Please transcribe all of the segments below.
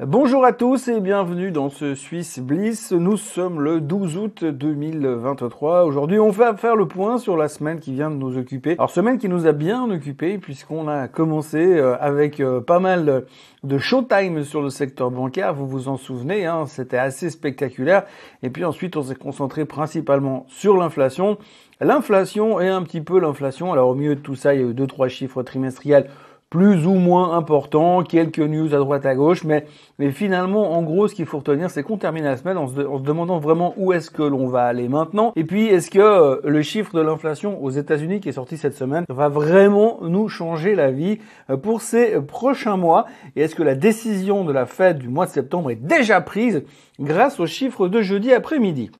Bonjour à tous et bienvenue dans ce Suisse Bliss. Nous sommes le 12 août 2023. Aujourd'hui, on va faire le point sur la semaine qui vient de nous occuper. Alors, semaine qui nous a bien occupé puisqu'on a commencé euh, avec euh, pas mal de showtime sur le secteur bancaire. Vous vous en souvenez, hein, c'était assez spectaculaire. Et puis ensuite, on s'est concentré principalement sur l'inflation. L'inflation et un petit peu l'inflation. Alors, au milieu de tout ça, il y a eu deux, trois chiffres trimestriels plus ou moins important, quelques news à droite à gauche, mais, mais finalement, en gros, ce qu'il faut retenir, c'est qu'on termine la semaine en se, demandant vraiment où est-ce que l'on va aller maintenant, et puis est-ce que euh, le chiffre de l'inflation aux États-Unis qui est sorti cette semaine va vraiment nous changer la vie euh, pour ces prochains mois, et est-ce que la décision de la Fed du mois de septembre est déjà prise grâce aux chiffres de jeudi après-midi?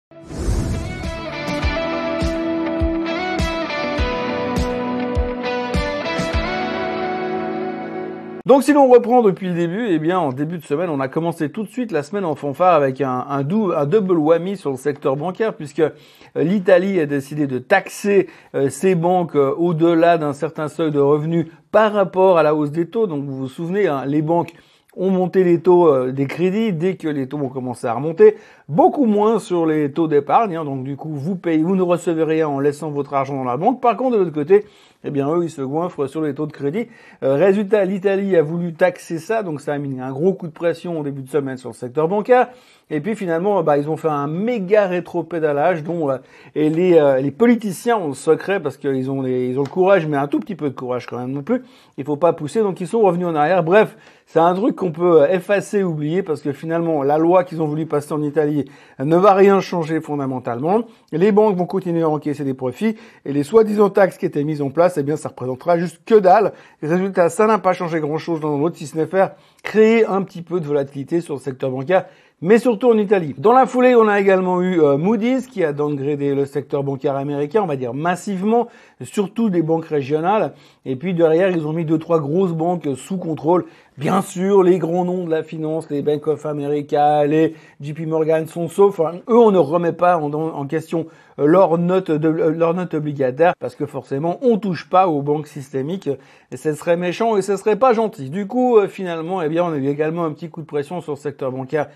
Donc si l'on reprend depuis le début, eh bien en début de semaine, on a commencé tout de suite la semaine en fanfare avec un, double whammy sur le secteur bancaire puisque euh, l'Italie a décidé de taxer euh, ses banques euh, au-delà d'un certain seuil de revenus par rapport à la hausse des taux. Donc vous vous souvenez, hein, les banques ont monté les taux des crédits dès que les taux ont commencé à remonter, beaucoup moins sur les taux d'épargne, hein. donc du coup vous payez, vous ne recevez rien en laissant votre argent dans la banque. Par contre de l'autre côté, eh bien eux ils se goinfrent sur les taux de crédit. Euh, résultat, l'Italie a voulu taxer ça, donc ça a mis un gros coup de pression au début de semaine sur le secteur bancaire. Et puis finalement, bah, ils ont fait un méga rétro-pédalage dont euh, et les, euh, les politiciens ont le secret parce qu'ils ont ils ont le courage, mais un tout petit peu de courage quand même non plus. Il faut pas pousser, donc ils sont revenus en arrière. Bref, c'est un truc qu'on peut effacer, oublier parce que finalement la loi qu'ils ont voulu passer en Italie ne va rien changer fondamentalement. Les banques vont continuer à encaisser des profits et les soi-disant taxes qui étaient mises en place, eh bien ça représentera juste que dalle. Les résultats, ça n'a pas changé grand-chose dans l'autre si ce n'est créer un petit peu de volatilité sur le secteur bancaire mais surtout en Italie. Dans la foulée, on a également eu euh, Moody's qui a downgradé le secteur bancaire américain, on va dire massivement, surtout des banques régionales. Et puis derrière, ils ont mis deux trois grosses banques sous contrôle. Bien sûr, les grands noms de la finance, les Bank of America, les JP Morgan sont saufs. eux, on ne remet pas en, question euh, leur note de euh, leur note obligataire parce que forcément, on touche pas aux banques systémiques. Et ce serait méchant et ce serait pas gentil. Du coup, finalement, eh bien, on a eu également un petit coup de pression sur le secteur bancaire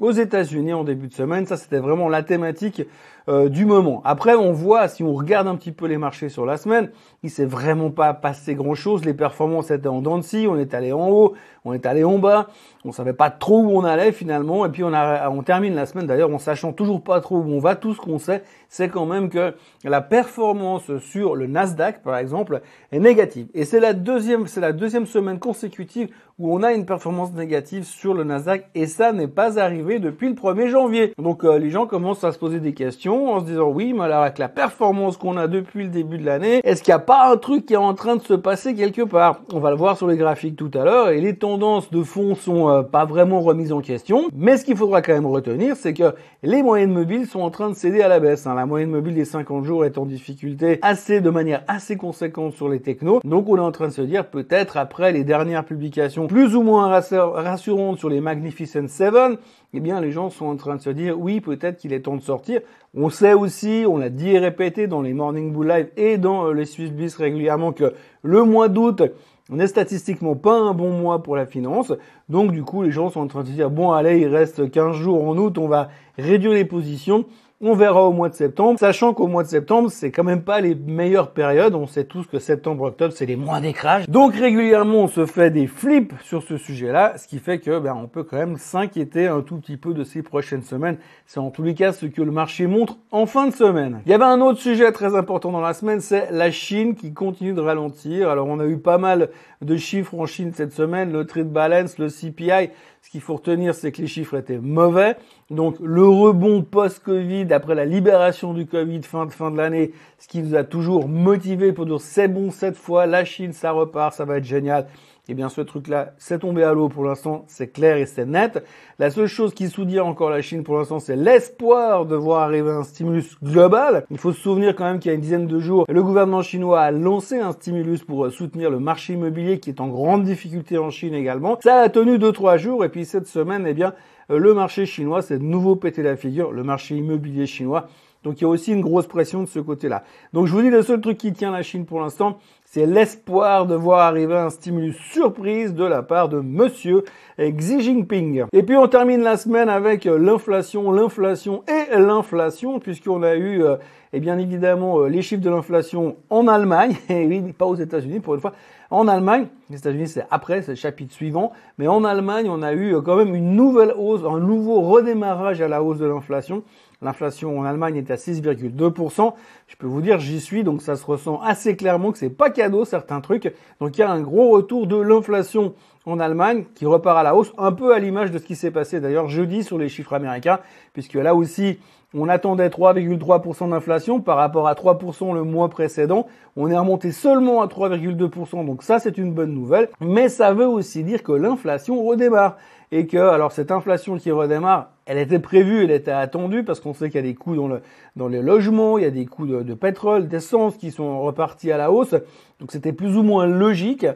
aux États-Unis en début de semaine. Ça, c'était vraiment la thématique euh, du moment. Après, on voit, si on regarde un petit peu les marchés sur la semaine, il s'est vraiment pas passé grand-chose. Les performances étaient en dents de scie, on est allé en haut, on est allé en bas, on savait pas trop où on allait finalement. Et puis on, a, on termine la semaine d'ailleurs en sachant toujours pas trop où on va. Tout ce qu'on sait, c'est quand même que la performance sur le Nasdaq, par exemple, est négative. Et c'est la deuxième, c'est la deuxième semaine consécutive où on a une performance négative sur le Nasdaq. Et ça n'est pas arrivé depuis le 1er janvier. Donc euh, les gens commencent à se poser des questions en se disant oui, mais alors avec la performance qu'on a depuis le début de l'année, est-ce qu'il n'y a pas un truc qui est en train de se passer quelque part? On va le voir sur les graphiques tout à l'heure. Et les tendances de fond sont euh, pas vraiment remises en question. Mais ce qu'il faudra quand même retenir, c'est que les moyennes mobiles sont en train de céder à la baisse. Hein. La moyenne mobile des 50 jours est en difficulté assez de manière assez conséquente sur les technos. Donc on est en train de se dire peut-être après les dernières publications plus ou moins rassurantes sur les Magnificent Seven, eh bien les gens sont en train de se dire oui peut-être qu'il est temps de sortir. On sait aussi, on l'a dit et répété dans les Morning Bull Live et dans euh, les Swiss régulièrement que le mois d'août n'est statistiquement pas un bon mois pour la finance. Donc du coup, les gens sont en train de se dire, bon allez, il reste 15 jours en août, on va réduire les positions. On verra au mois de septembre, sachant qu'au mois de septembre, c'est quand même pas les meilleures périodes. On sait tous que septembre-octobre, c'est les mois d'écrage. Donc régulièrement, on se fait des flips sur ce sujet-là, ce qui fait que ben, on peut quand même s'inquiéter un tout petit peu de ces prochaines semaines. C'est en tous les cas ce que le marché montre en fin de semaine. Il y avait un autre sujet très important dans la semaine, c'est la Chine qui continue de ralentir. Alors on a eu pas mal de chiffres en Chine cette semaine, le trade balance, le CPI. Ce qu'il faut retenir, c'est que les chiffres étaient mauvais. Donc le rebond post-Covid, après la libération du Covid fin de fin de l'année, ce qui nous a toujours motivé pour dire c'est bon cette fois, la Chine ça repart, ça va être génial. Eh bien, ce truc-là, c'est tombé à l'eau pour l'instant, c'est clair et c'est net. La seule chose qui soutient encore la Chine pour l'instant, c'est l'espoir de voir arriver un stimulus global. Il faut se souvenir quand même qu'il y a une dizaine de jours, le gouvernement chinois a lancé un stimulus pour soutenir le marché immobilier qui est en grande difficulté en Chine également. Ça a tenu deux, trois jours et puis cette semaine, eh bien, le marché chinois s'est de nouveau pété la figure, le marché immobilier chinois donc il y a aussi une grosse pression de ce côté-là. Donc je vous dis, le seul truc qui tient la Chine pour l'instant, c'est l'espoir de voir arriver un stimulus surprise de la part de monsieur Xi Jinping. Et puis on termine la semaine avec l'inflation, l'inflation et l'inflation, puisqu'on a eu, et eh bien évidemment, les chiffres de l'inflation en Allemagne, et oui, pas aux États-Unis pour une fois, en Allemagne, les États-Unis c'est après, c'est le chapitre suivant, mais en Allemagne on a eu quand même une nouvelle hausse, un nouveau redémarrage à la hausse de l'inflation. L'inflation en Allemagne est à 6,2%. Je peux vous dire, j'y suis, donc ça se ressent assez clairement que c'est pas cadeau certains trucs. Donc il y a un gros retour de l'inflation en Allemagne qui repart à la hausse, un peu à l'image de ce qui s'est passé d'ailleurs jeudi sur les chiffres américains, puisque là aussi on attendait 3,3% d'inflation par rapport à 3% le mois précédent. On est remonté seulement à 3,2%, donc ça c'est une bonne nouvelle. Mais ça veut aussi dire que l'inflation redémarre et que alors cette inflation qui redémarre, elle était prévue, elle était attendue parce qu'on sait qu'il y a des coûts dans le dans les logements, il y a des coûts de, pétrole, d'essence qui sont repartis à la hausse, donc c'était plus ou moins logique.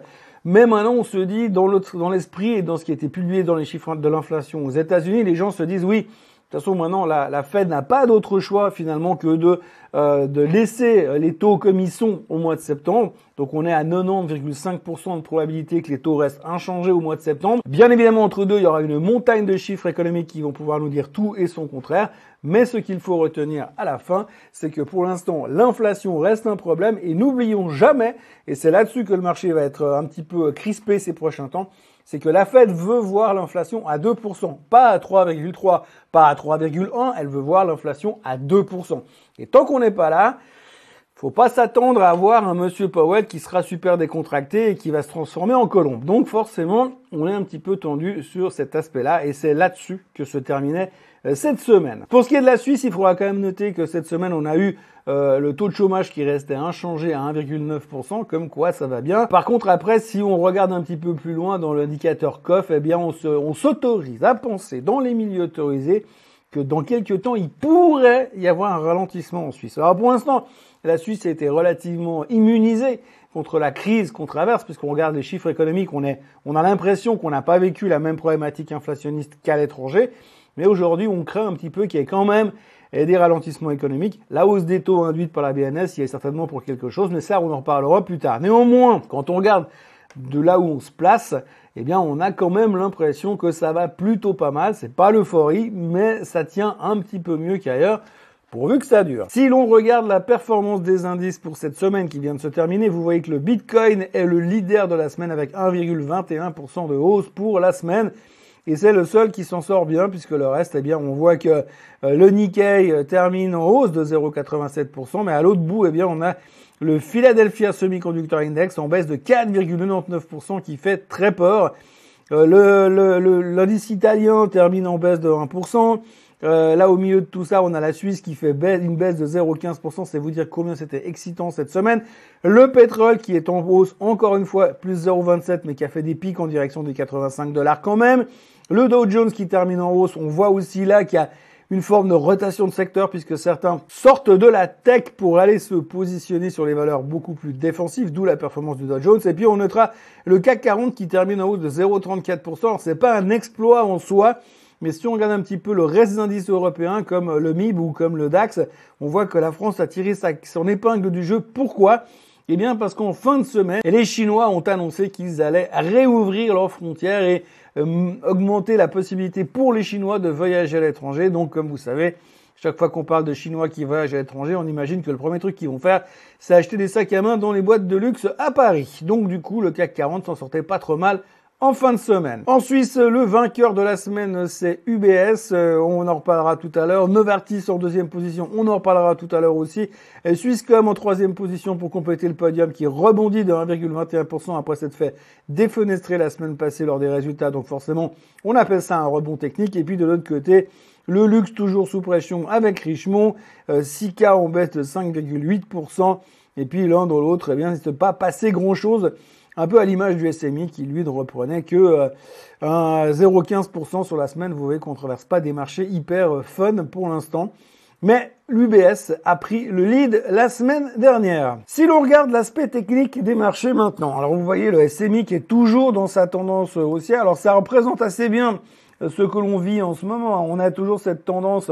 Mais maintenant, on se dit dans l'esprit et dans ce qui a été publié dans les chiffres de l'inflation aux États-Unis, les gens se disent oui, de toute façon, maintenant, la, la Fed n'a pas d'autre choix finalement que de, euh, de laisser les taux comme ils sont au mois de septembre. Donc on est à 90,5% de probabilité que les taux restent inchangés au mois de septembre. Bien évidemment, entre deux, il y aura une montagne de chiffres économiques qui vont pouvoir nous dire tout et son contraire. Mais ce qu'il faut retenir à la fin, c'est que pour l'instant, l'inflation reste un problème et n'oublions jamais, et c'est là-dessus que le marché va être un petit peu crispé ces prochains temps, c'est que la Fed veut voir l'inflation à 2%, pas à 3,3, pas à 3,1, elle veut voir l'inflation à 2%. Et tant qu'on n'est pas là, faut pas s'attendre à avoir un monsieur Powell qui sera super décontracté et qui va se transformer en colombe. Donc forcément, on est un petit peu tendu sur cet aspect-là et c'est là-dessus que se terminait euh, cette semaine. Pour ce qui est de la Suisse, il faudra quand même noter que cette semaine, on a eu euh, le taux de chômage qui restait inchangé à 1,9%, comme quoi ça va bien. Par contre, après, si on regarde un petit peu plus loin dans l'indicateur COF, eh bien, on s'autorise à penser dans les milieux autorisés que dans quelques temps, il pourrait y avoir un ralentissement en Suisse. Alors pour l'instant, la Suisse a été relativement immunisée contre la crise qu'on traverse, puisqu'on regarde les chiffres économiques, on, est, on a l'impression qu'on n'a pas vécu la même problématique inflationniste qu'à l'étranger. Mais aujourd'hui, on craint un petit peu qu'il y ait quand même des ralentissements économiques. La hausse des taux induite par la BNS, y est certainement pour quelque chose, mais ça, on en reparlera plus tard. Néanmoins, quand on regarde de là où on se place, eh bien, on a quand même l'impression que ça va plutôt pas mal. C'est pas l'euphorie, mais ça tient un petit peu mieux qu'ailleurs pourvu que ça dure. Si l'on regarde la performance des indices pour cette semaine qui vient de se terminer, vous voyez que le Bitcoin est le leader de la semaine avec 1,21% de hausse pour la semaine. Et c'est le seul qui s'en sort bien, puisque le reste, eh bien, on voit que euh, le Nikkei euh, termine en hausse de 0,87%, mais à l'autre bout, eh bien, on a le Philadelphia Semiconductor Index en baisse de 4,99% qui fait très peur. Euh, l'indice italien termine en baisse de 1%. Euh, là, au milieu de tout ça, on a la Suisse qui fait une baisse de 0,15%. C'est vous dire combien c'était excitant cette semaine. Le pétrole qui est en hausse, encore une fois, plus 0,27, mais qui a fait des pics en direction des 85 dollars quand même. Le Dow Jones qui termine en hausse. On voit aussi là qu'il y a une forme de rotation de secteur puisque certains sortent de la tech pour aller se positionner sur les valeurs beaucoup plus défensives, d'où la performance du Dow Jones. Et puis on notera le CAC 40 qui termine en hausse de 0,34%. C'est pas un exploit en soi, mais si on regarde un petit peu le reste des indices européens, comme le MIB ou comme le DAX, on voit que la France a tiré son épingle du jeu. Pourquoi? Eh bien parce qu'en fin de semaine, les Chinois ont annoncé qu'ils allaient réouvrir leurs frontières et euh, augmenter la possibilité pour les Chinois de voyager à l'étranger. Donc comme vous savez, chaque fois qu'on parle de Chinois qui voyagent à l'étranger, on imagine que le premier truc qu'ils vont faire, c'est acheter des sacs à main dans les boîtes de luxe à Paris. Donc du coup, le CAC 40 s'en sortait pas trop mal en fin de semaine. En Suisse, le vainqueur de la semaine, c'est UBS. Euh, on en reparlera tout à l'heure. Novartis en deuxième position, on en reparlera tout à l'heure aussi. Et Swisscom en troisième position pour compléter le podium qui rebondit de 1,21% après s'être fait défenestrer la semaine passée lors des résultats. Donc forcément, on appelle ça un rebond technique. Et puis de l'autre côté, le luxe toujours sous pression avec Richemont. Euh, Sika en baisse de 5,8%. Et puis l'un dans l'autre, eh bien, il ne pas passé grand chose un peu à l'image du SMI qui lui ne reprenait que euh, un 0,15% sur la semaine. Vous voyez qu'on ne traverse pas des marchés hyper euh, fun pour l'instant. Mais l'UBS a pris le lead la semaine dernière. Si l'on regarde l'aspect technique des marchés maintenant, alors vous voyez le SMI qui est toujours dans sa tendance haussière. Alors ça représente assez bien euh, ce que l'on vit en ce moment. On a toujours cette tendance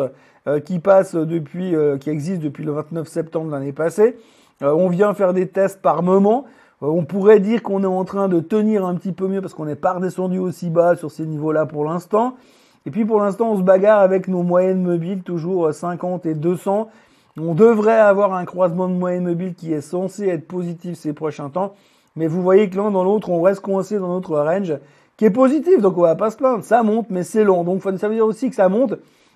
qui passe depuis, qui existe depuis le 29 septembre de l'année passée. On vient faire des tests par moment. On pourrait dire qu'on est en train de tenir un petit peu mieux parce qu'on n'est pas redescendu aussi bas sur ces niveaux-là pour l'instant. Et puis pour l'instant, on se bagarre avec nos moyennes mobiles, toujours 50 et 200. On devrait avoir un croisement de moyenne mobile qui est censé être positif ces prochains temps. Mais vous voyez que l'un dans l'autre, on reste coincé dans notre range qui est positif. Donc on va pas se plaindre. Ça monte, mais c'est long. Donc ça veut dire aussi que ça monte,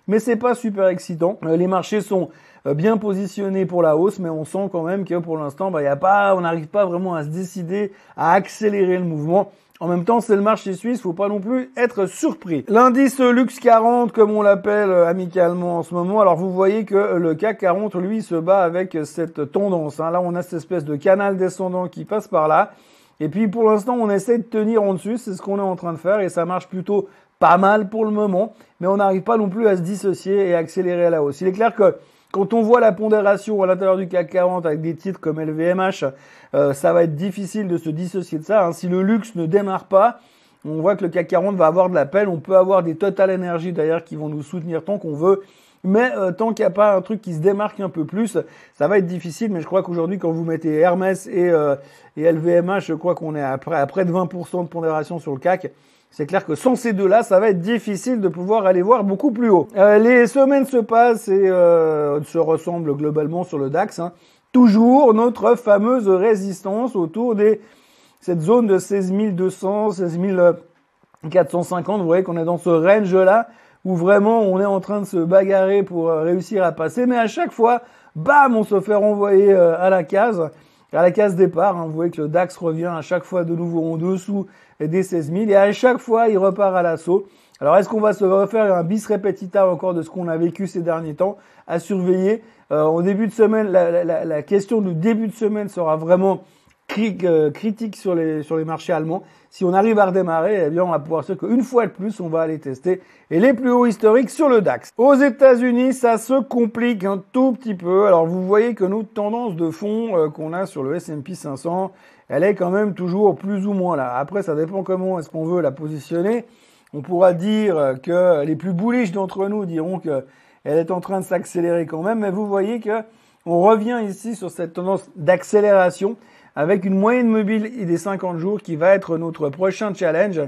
mais c'est pas super excitant. Euh, les marchés sont euh, bien positionnés pour la hausse, mais on sent quand même que pour l'instant, bah, y a pas, on n'arrive pas vraiment à se décider à accélérer le mouvement. En même temps, c'est le marché suisse, faut pas non plus être surpris. L'indice Lux 40, comme on l'appelle euh, amicalement en ce moment, alors vous voyez que le CAC 40, lui, se bat avec cette tendance. Hein. Là, on a cette espèce de canal descendant qui passe par là. Et puis pour l'instant, on essaie de tenir en dessus, c'est ce qu'on est en train de faire et ça marche plutôt pas mal pour le moment, mais on n'arrive pas non plus à se dissocier et accélérer à la hausse. Il est clair que quand on voit la pondération à l'intérieur du CAC 40 avec des titres comme LVMH, euh, ça va être difficile de se dissocier de ça. Hein. Si le luxe ne démarre pas, on voit que le CAC 40 va avoir de la peine. On peut avoir des Total Energy d'ailleurs qui vont nous soutenir tant qu'on veut. Mais euh, tant qu'il n'y a pas un truc qui se démarque un peu plus, ça va être difficile. Mais je crois qu'aujourd'hui, quand vous mettez Hermès et, euh, et LVMH, je crois qu'on est à près de 20% de pondération sur le CAC. C'est clair que sans ces deux-là, ça va être difficile de pouvoir aller voir beaucoup plus haut. Euh, les semaines se passent et euh, se ressemblent globalement sur le DAX. Hein. Toujours notre fameuse résistance autour des cette zone de 16 200, 16 450. Vous voyez qu'on est dans ce range-là où vraiment on est en train de se bagarrer pour euh, réussir à passer. Mais à chaque fois, bam, on se fait renvoyer à la case à la case départ. Hein, vous voyez que le DAX revient à chaque fois de nouveau en dessous des 16 000 et à chaque fois il repart à l'assaut. Alors est-ce qu'on va se refaire un bis repetita encore de ce qu'on a vécu ces derniers temps à surveiller? Euh, En début de semaine, la, la, question du début de semaine sera vraiment euh, critique sur les, sur les marchés allemands. Si on arrive à redémarrer, eh bien, on va pouvoir se qu'une fois de plus, on va aller tester et les plus hauts historiques sur le DAX. Aux États-Unis, ça se complique un tout petit peu. Alors, vous voyez que notre tendance de fond euh, qu'on a sur le S&P 500, elle est quand même toujours plus ou moins là. Après, ça dépend comment est-ce qu'on veut la positionner. On pourra dire que les plus bullish d'entre nous diront que elle est en train de s'accélérer quand même, mais vous voyez que on revient ici sur cette tendance d'accélération avec une moyenne mobile des 50 jours qui va être notre prochain challenge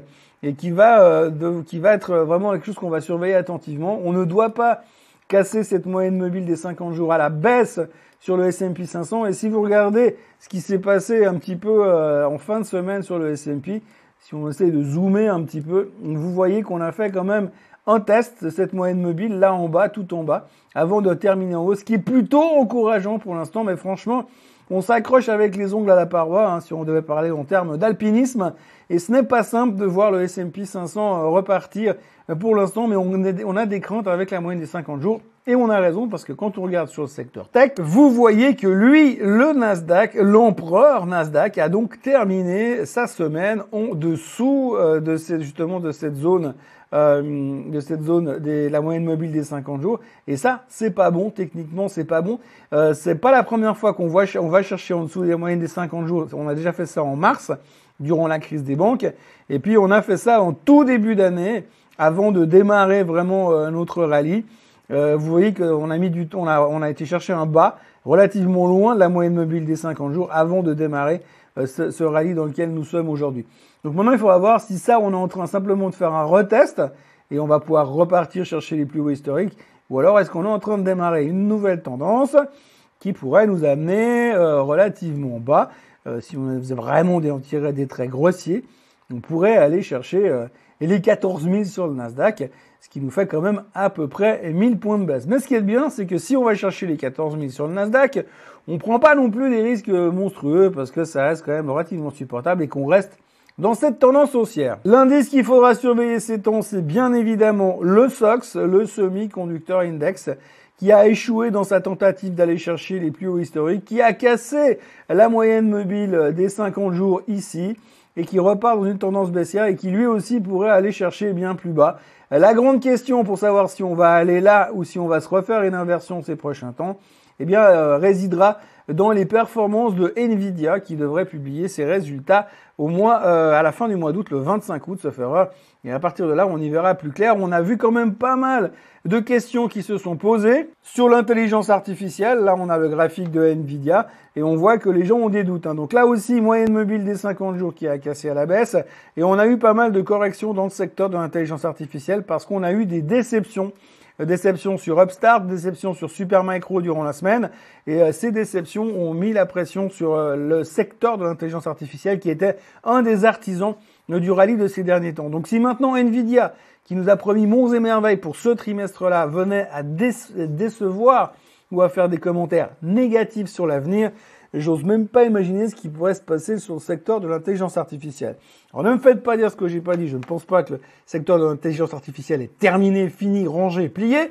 et qui va, euh, qui va être vraiment quelque chose qu'on va surveiller attentivement. On ne doit pas casser cette moyenne mobile des 50 jours à la baisse sur le S&P 500. Et si vous regardez ce qui s'est passé un petit peu euh, en fin de semaine sur le S&P, si on essaie de zoomer un petit peu, vous voyez qu'on a fait quand même un test de cette moyenne mobile là en bas, tout en bas, avant de terminer en haut, ce qui est plutôt encourageant pour l'instant, mais franchement, on s'accroche avec les ongles à la paroi, hein, si on devait parler en termes d'alpinisme, et ce n'est pas simple de voir le S&P 500 euh, repartir euh, pour l'instant, mais on a des craintes avec la moyenne des 50 jours. Et on a raison parce que quand on regarde sur le secteur tech, vous voyez que lui, le Nasdaq, l'empereur Nasdaq, a donc terminé sa semaine en dessous euh, de justement de cette zone euh, de cette zone de la moyenne mobile des 50 jours. Et ça, c'est pas bon. Techniquement, c'est pas bon. Euh, c'est pas la première fois qu'on voit, on va chercher en dessous des moyennes des 50 jours. On a déjà fait ça en mars, durant la crise des banques. Et puis, on a fait ça en tout début d'année, avant de démarrer vraiment euh, notre rallye. Euh, vous voyez qu'on a mis du temps, on a, on a été chercher un bas relativement loin de la moyenne mobile des 50 jours avant de démarrer ce, ce, rallye dans lequel nous sommes aujourd'hui. Donc maintenant, il faudra voir si ça, on est en train simplement de faire un retest et on va pouvoir repartir chercher les plus hauts historiques, ou alors est-ce qu'on est en train de démarrer une nouvelle tendance qui pourrait nous amener euh, relativement bas. si on faisait vraiment des, on tirait des traits grossiers, on pourrait aller chercher les 14 000 sur le Nasdaq ce qui nous fait quand même à peu près 1000 points de base. Mais ce qui est bien, c'est que si on va chercher les 14 000 sur le Nasdaq, on prend pas non plus des risques monstrueux parce que ça reste quand même relativement supportable et qu'on reste dans cette tendance haussière. L'indice qu'il faudra surveiller ces temps, c'est bien évidemment le SOX, le semi-conducteur index, qui a échoué dans sa tentative d'aller chercher les plus hauts historiques, qui a cassé la moyenne mobile des 50 jours ici, et qui repart dans une tendance baissière et qui lui aussi pourrait aller chercher bien plus bas. La grande question pour savoir si on va aller là ou si on va se refaire une inversion ces prochains temps, eh bien, résidera dans les performances de Nvidia qui devrait publier ses résultats au moins à la fin du mois d'août, le 25 août, ça fera. Et à partir de là, on y verra plus clair. On a vu quand même pas mal de questions qui se sont posées sur l'intelligence artificielle. Là, on a le graphique de Nvidia et on voit que les gens ont des doutes. Hein. Donc là aussi, moyenne mobile des 50 jours qui a cassé à la baisse et on a eu pas mal de corrections dans le secteur de l'intelligence artificielle parce qu'on a eu des déceptions déceptions sur Upstart, déceptions sur Supermicro durant la semaine. Et euh, ces déceptions ont mis la pression sur euh, le secteur de l'intelligence artificielle qui était un des artisans du rallye de ces derniers temps. Donc si maintenant Nvidia qui nous a promis monts et merveilles pour ce trimestre-là, venait à décevoir ou à faire des commentaires négatifs sur l'avenir, j'ose même pas imaginer ce qui pourrait se passer sur le secteur de l'intelligence artificielle. Alors ne me faites pas dire ce que j'ai pas dit, je ne pense pas que le secteur de l'intelligence artificielle est terminé, fini, rangé, plié,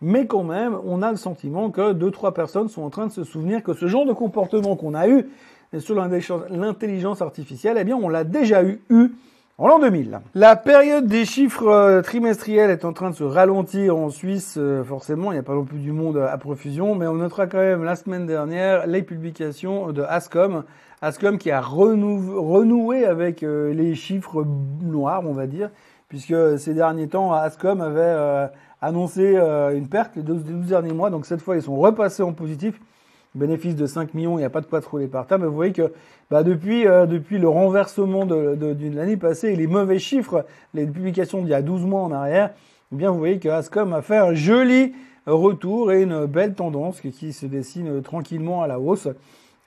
mais quand même, on a le sentiment que deux, trois personnes sont en train de se souvenir que ce genre de comportement qu'on a eu sur l'intelligence artificielle, eh bien, on l'a déjà eu, eu en l'an 2000. La période des chiffres euh, trimestriels est en train de se ralentir en Suisse, euh, forcément, il n'y a pas non plus du monde à profusion, mais on notera quand même la semaine dernière les publications de Ascom, Ascom qui a renoué avec euh, les chiffres noirs, on va dire, puisque ces derniers temps, Ascom avait annoncé une perte les 12, 12 derniers mois, donc cette fois ils sont repassés en positif bénéfice de 5 millions, il n'y a pas de quoi trop les partager, mais vous voyez que bah, depuis, euh, depuis le renversement de, de, l'année passée et les mauvais chiffres, les publications d'il y a 12 mois en arrière, eh bien vous voyez que Ascom a fait un joli retour et une belle tendance qui, se dessine tranquillement à la hausse.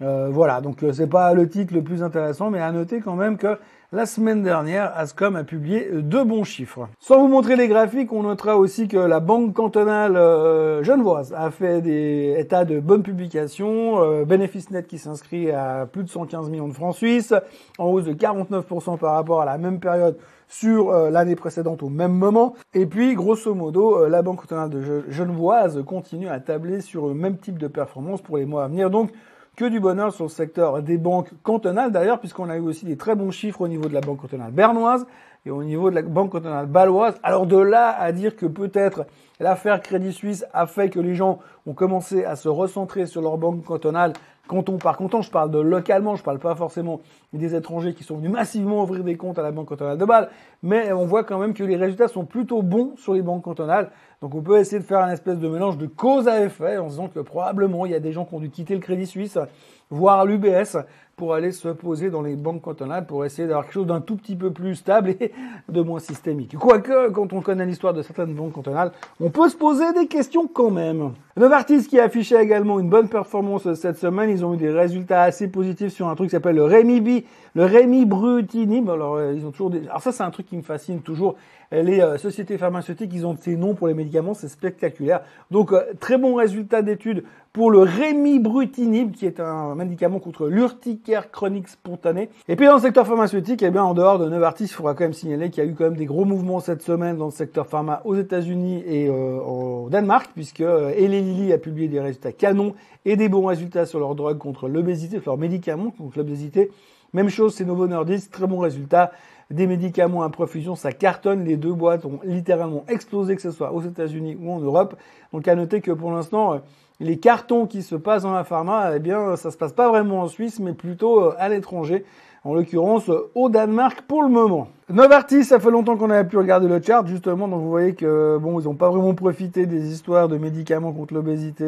Euh, voilà, donc euh, c'est pas le titre le plus intéressant, mais à noter quand même que la semaine dernière, Ascom a publié deux bons chiffres. Sans vous montrer les graphiques, on notera aussi que la Banque cantonale euh, genevoise a fait des états de bonnes publications, euh, bénéfice net qui s'inscrit à plus de 115 millions de francs suisses, en hausse de 49% par rapport à la même période sur euh, l'année précédente au même moment. Et puis, grosso modo, la Banque cantonale de Genevoise continue à tabler sur le même type de performance pour les mois à venir. Donc, que du bonheur sur le secteur des banques cantonales d'ailleurs, puisqu'on a eu aussi des très bons chiffres au niveau de la banque cantonale bernoise et au niveau de la banque cantonale baloise. Alors de là à dire que peut-être l'affaire Crédit Suisse a fait que les gens ont commencé à se recentrer sur leur banque cantonale Canton par canton, je parle de localement, je parle pas forcément des étrangers qui sont venus massivement ouvrir des comptes à la Banque cantonale de Bâle, mais on voit quand même que les résultats sont plutôt bons sur les banques cantonales. Donc on peut essayer de faire un espèce de mélange de cause à effet en se disant que probablement il y a des gens qui ont dû quitter le Crédit Suisse, voire l'UBS, pour aller se poser dans les banques cantonales pour essayer d'avoir quelque chose d'un tout petit peu plus stable et de moins systémique. Quoique, quand on connaît l'histoire de certaines banques cantonales, on peut se poser des questions quand même. Novartis qui affichait également une bonne performance cette semaine, ils ont eu des résultats assez positifs sur un truc qui s'appelle le Rémi le Rémi Brutinib. Alors euh, ils ont toujours. Alors ça c'est un truc qui me fascine toujours. Les euh, sociétés pharmaceutiques, ils ont ces noms pour les médicaments, c'est spectaculaire. Donc euh, très bon résultat d'étude pour le Rémibrutinib, qui est un médicament contre l'urticaire chronique spontanée. Et puis dans le secteur pharmaceutique, eh bien en dehors de Novartis, il faudra quand même signaler qu'il y a eu quand même des gros mouvements cette semaine dans le secteur pharma aux États-Unis et au Danemark, puisque Eli Lilly a publié des résultats canons et des bons résultats sur leur drogue contre l'obésité, sur leurs médicaments contre l'obésité. Même chose, c'est Novo Nordisk, très bons résultats des médicaments à profusion, ça cartonne. Les deux boîtes ont littéralement explosé, que ce soit aux États-Unis ou en Europe. Donc à noter que pour l'instant, euh, les cartons qui se passent dans la pharma, eh bien, ça se passe pas vraiment en Suisse, mais plutôt euh, à l'étranger. En l'occurrence, euh, au Danemark pour le moment. Novartis, ça fait longtemps qu'on avait pu regarder le chart, justement, donc vous voyez que, bon, ils n'ont pas vraiment profité des histoires de médicaments contre l'obésité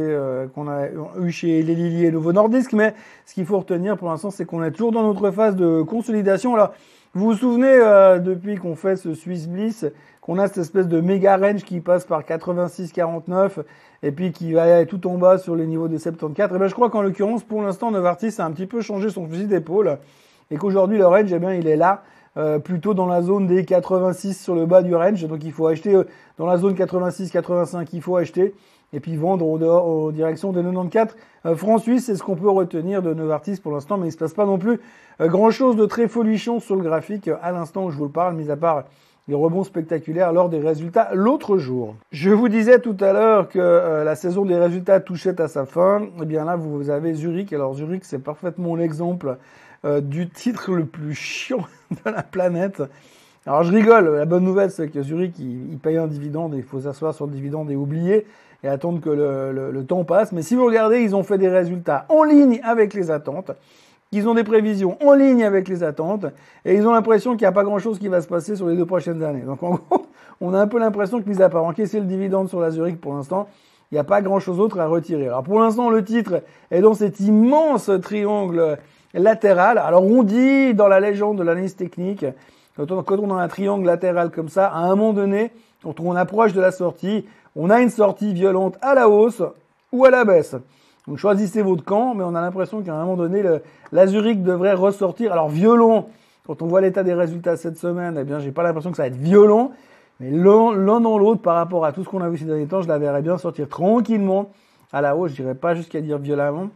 qu'on a eu chez les Lilly et Novo Nordisk, mais ce qu'il faut retenir pour l'instant, c'est qu'on est toujours dans notre phase de consolidation. Alors, vous vous souvenez, euh, depuis qu'on fait ce Swiss Bliss, qu'on a cette espèce de méga range qui passe par 86-49 et puis qui va aller tout en bas sur les niveaux des 74. Et ben, je crois qu'en l'occurrence, pour l'instant, Novartis a un petit peu changé son fusil d'épaule et qu'aujourd'hui, le range, eh bien, il est là. Euh, plutôt dans la zone des 86 sur le bas du range. Donc il faut acheter euh, dans la zone 86-85, il faut acheter et puis vendre en, dehors, en direction des 94 euh, francs. C'est ce qu'on peut retenir de Novartis pour l'instant, mais il se passe pas non plus euh, grand chose de très folichon sur le graphique à l'instant où je vous le parle, mis à part les rebonds spectaculaires lors des résultats l'autre jour. Je vous disais tout à l'heure que euh, la saison des résultats touchait à sa fin. Eh bien là, vous avez Zurich. Alors Zurich, c'est parfaitement l'exemple du titre le plus chiant de la planète. Alors je rigole, la bonne nouvelle c'est que Zurich il, paye un dividende et il faut s'asseoir sur le dividende et oublier et attendre que le, le, temps passe. Mais si vous regardez, ils ont fait des résultats en ligne avec les attentes. Ils ont des prévisions en ligne avec les attentes et ils ont l'impression qu'il n'y a pas grand-chose qui va se passer sur les deux prochaines années. Donc en gros, on a un peu l'impression que mis à part encaisser le dividende sur la Zurich pour l'instant, il n'y a pas grand-chose d'autre à retirer. Alors pour l'instant, le titre est dans cet immense triangle latéral. Alors on dit dans la légende de l'analyse technique, quand on, a un triangle latéral comme ça, à un moment donné, quand on approche de la sortie, on a une sortie violente à la hausse ou à la baisse. Donc choisissez votre camp, mais on a l'impression qu'à un moment donné, la Zurich devrait ressortir. Alors violent, quand on voit l'état des résultats cette semaine, eh bien j'ai pas l'impression que ça va être violent, mais l'un dans l'autre par rapport à tout ce qu'on a vu ces derniers temps, je la verrais bien sortir tranquillement à la hausse. Je dirais pas jusqu'à dire violemment.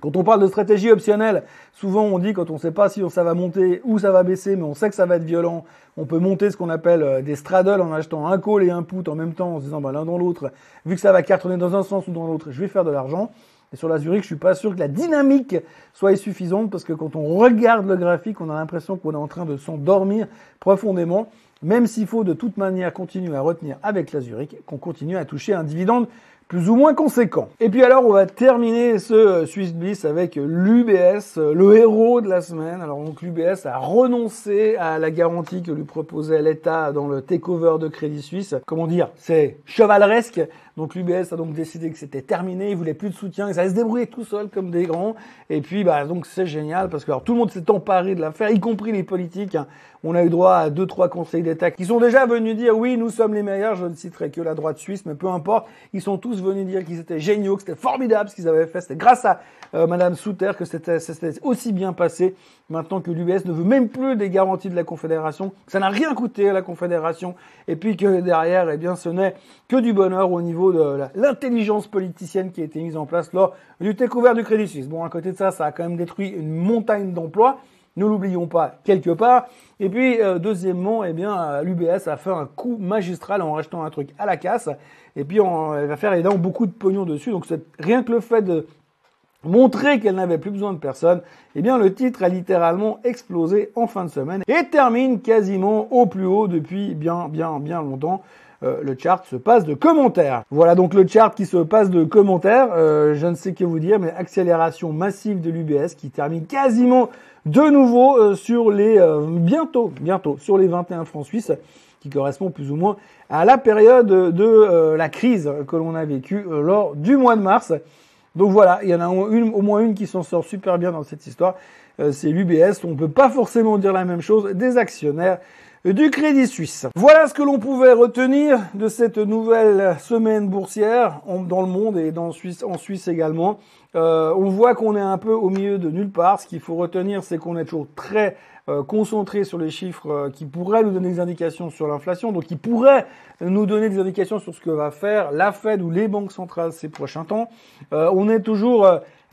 Quand on parle de stratégie optionnelle, souvent on dit quand on ne sait pas si ça va monter ou ça va baisser, mais on sait que ça va être violent, on peut monter ce qu'on appelle euh, des straddles en achetant un call et un put en même temps en se disant bah, l'un dans l'autre, vu que ça va cartonner dans un sens ou dans l'autre, je vais faire de l'argent. Et sur la Zurich, je suis pas sûr que la dynamique soit suffisante parce que quand on regarde le graphique, on a l'impression qu'on est en train de s'endormir profondément, même s'il faut de toute manière continuer à retenir avec la Zurich qu'on continue à toucher un dividende plus ou moins conséquent. Et puis alors, on va terminer ce euh, Swiss Bliss avec l'UBS, euh, le héros de la semaine. Alors donc l'UBS a renoncé à la garantie que lui proposait l'État dans le takeover de Crédit Suisse. Comment dire? C'est chevaleresque. Donc l'UBS a donc décidé que c'était terminé, il voulait plus de soutien, ça allait se débrouiller tout seul comme des grands. Et puis bah donc c'est génial parce que alors, tout le monde s'est emparé de l'affaire, y compris les politiques. Hein. On a eu droit à deux trois conseils d'État qui sont déjà venus dire oui nous sommes les meilleurs. Je ne citerai que la droite suisse, mais peu importe. Ils sont tous venus dire qu'ils étaient géniaux, que c'était formidable ce qu'ils avaient fait. C'était grâce à euh, Madame Souter que c'était aussi bien passé. Maintenant que l'UBS ne veut même plus des garanties de la Confédération, ça n'a rien coûté à la Confédération, et puis que derrière, eh bien, ce n'est que du bonheur au niveau de l'intelligence politicienne qui a été mise en place lors du découvert du Crédit Suisse. Bon, à côté de ça, ça a quand même détruit une montagne d'emplois. Ne l'oublions pas quelque part. Et puis, euh, deuxièmement, eh bien, l'UBS a fait un coup magistral en rachetant un truc à la casse. Et puis, on, elle va faire évidemment beaucoup de pognon dessus. Donc, rien que le fait de montrer qu'elle n'avait plus besoin de personne, eh bien le titre a littéralement explosé en fin de semaine et termine quasiment au plus haut depuis bien bien bien longtemps. Euh, le chart se passe de commentaires. Voilà donc le chart qui se passe de commentaires. Euh, je ne sais que vous dire, mais accélération massive de l'UBS qui termine quasiment de nouveau euh, sur les bientôt bientôt sur les 21 francs suisses qui correspond plus ou moins à la période de la crise que l'on a vécue lors du mois de mars. Donc voilà, il y en a une, au moins une qui s'en sort super bien dans cette histoire. c'est l'UBS. On ne peut pas forcément dire la même chose des actionnaires du Crédit Suisse. Voilà ce que l'on pouvait retenir de cette nouvelle semaine boursière dans le monde et dans Suisse, en Suisse également. Euh, on voit qu'on est un peu au milieu de nulle part. Ce qu'il faut retenir, c'est qu'on est toujours très euh, concentré sur les chiffres euh, qui pourraient nous donner des indications sur l'inflation, donc qui pourraient nous donner des indications sur ce que va faire la Fed ou les banques centrales ces prochains temps. on est toujours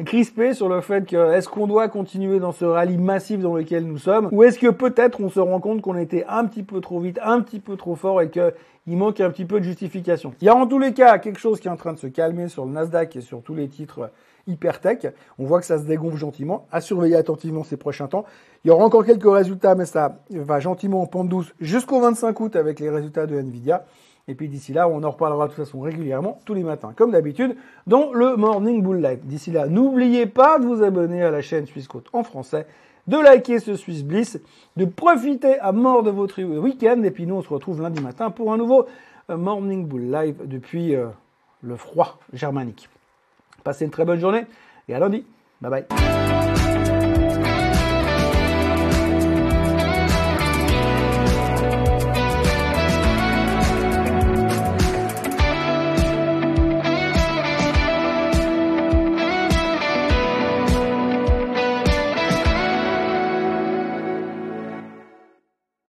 crispé sur le fait que est-ce qu'on doit continuer dans ce rallye massif dans lequel nous sommes ou est-ce que peut-être on se rend compte qu'on était un petit peu trop vite, un petit peu trop fort et qu'il manque un petit peu de justification. Il y a en tous les cas quelque chose qui est en train de se calmer sur le Nasdaq et sur tous les titres hypertech. On voit que ça se dégonfle gentiment. À surveiller attentivement ces prochains temps. Il y aura encore quelques résultats, mais ça va gentiment en pente douce jusqu'au 25 août avec les résultats de Nvidia. Et puis d'ici là, on en reparlera de toute façon régulièrement, tous les matins, comme d'habitude, dans le Morning Bull Live. D'ici là, n'oubliez pas de vous abonner à la chaîne Suisse Côte en français, de liker ce Swiss Bliss, de profiter à mort de votre week-end. Et puis nous, on se retrouve lundi matin pour un nouveau euh, Morning Bull Live depuis euh, le froid germanique. Passez une très bonne journée et à lundi. Bye bye.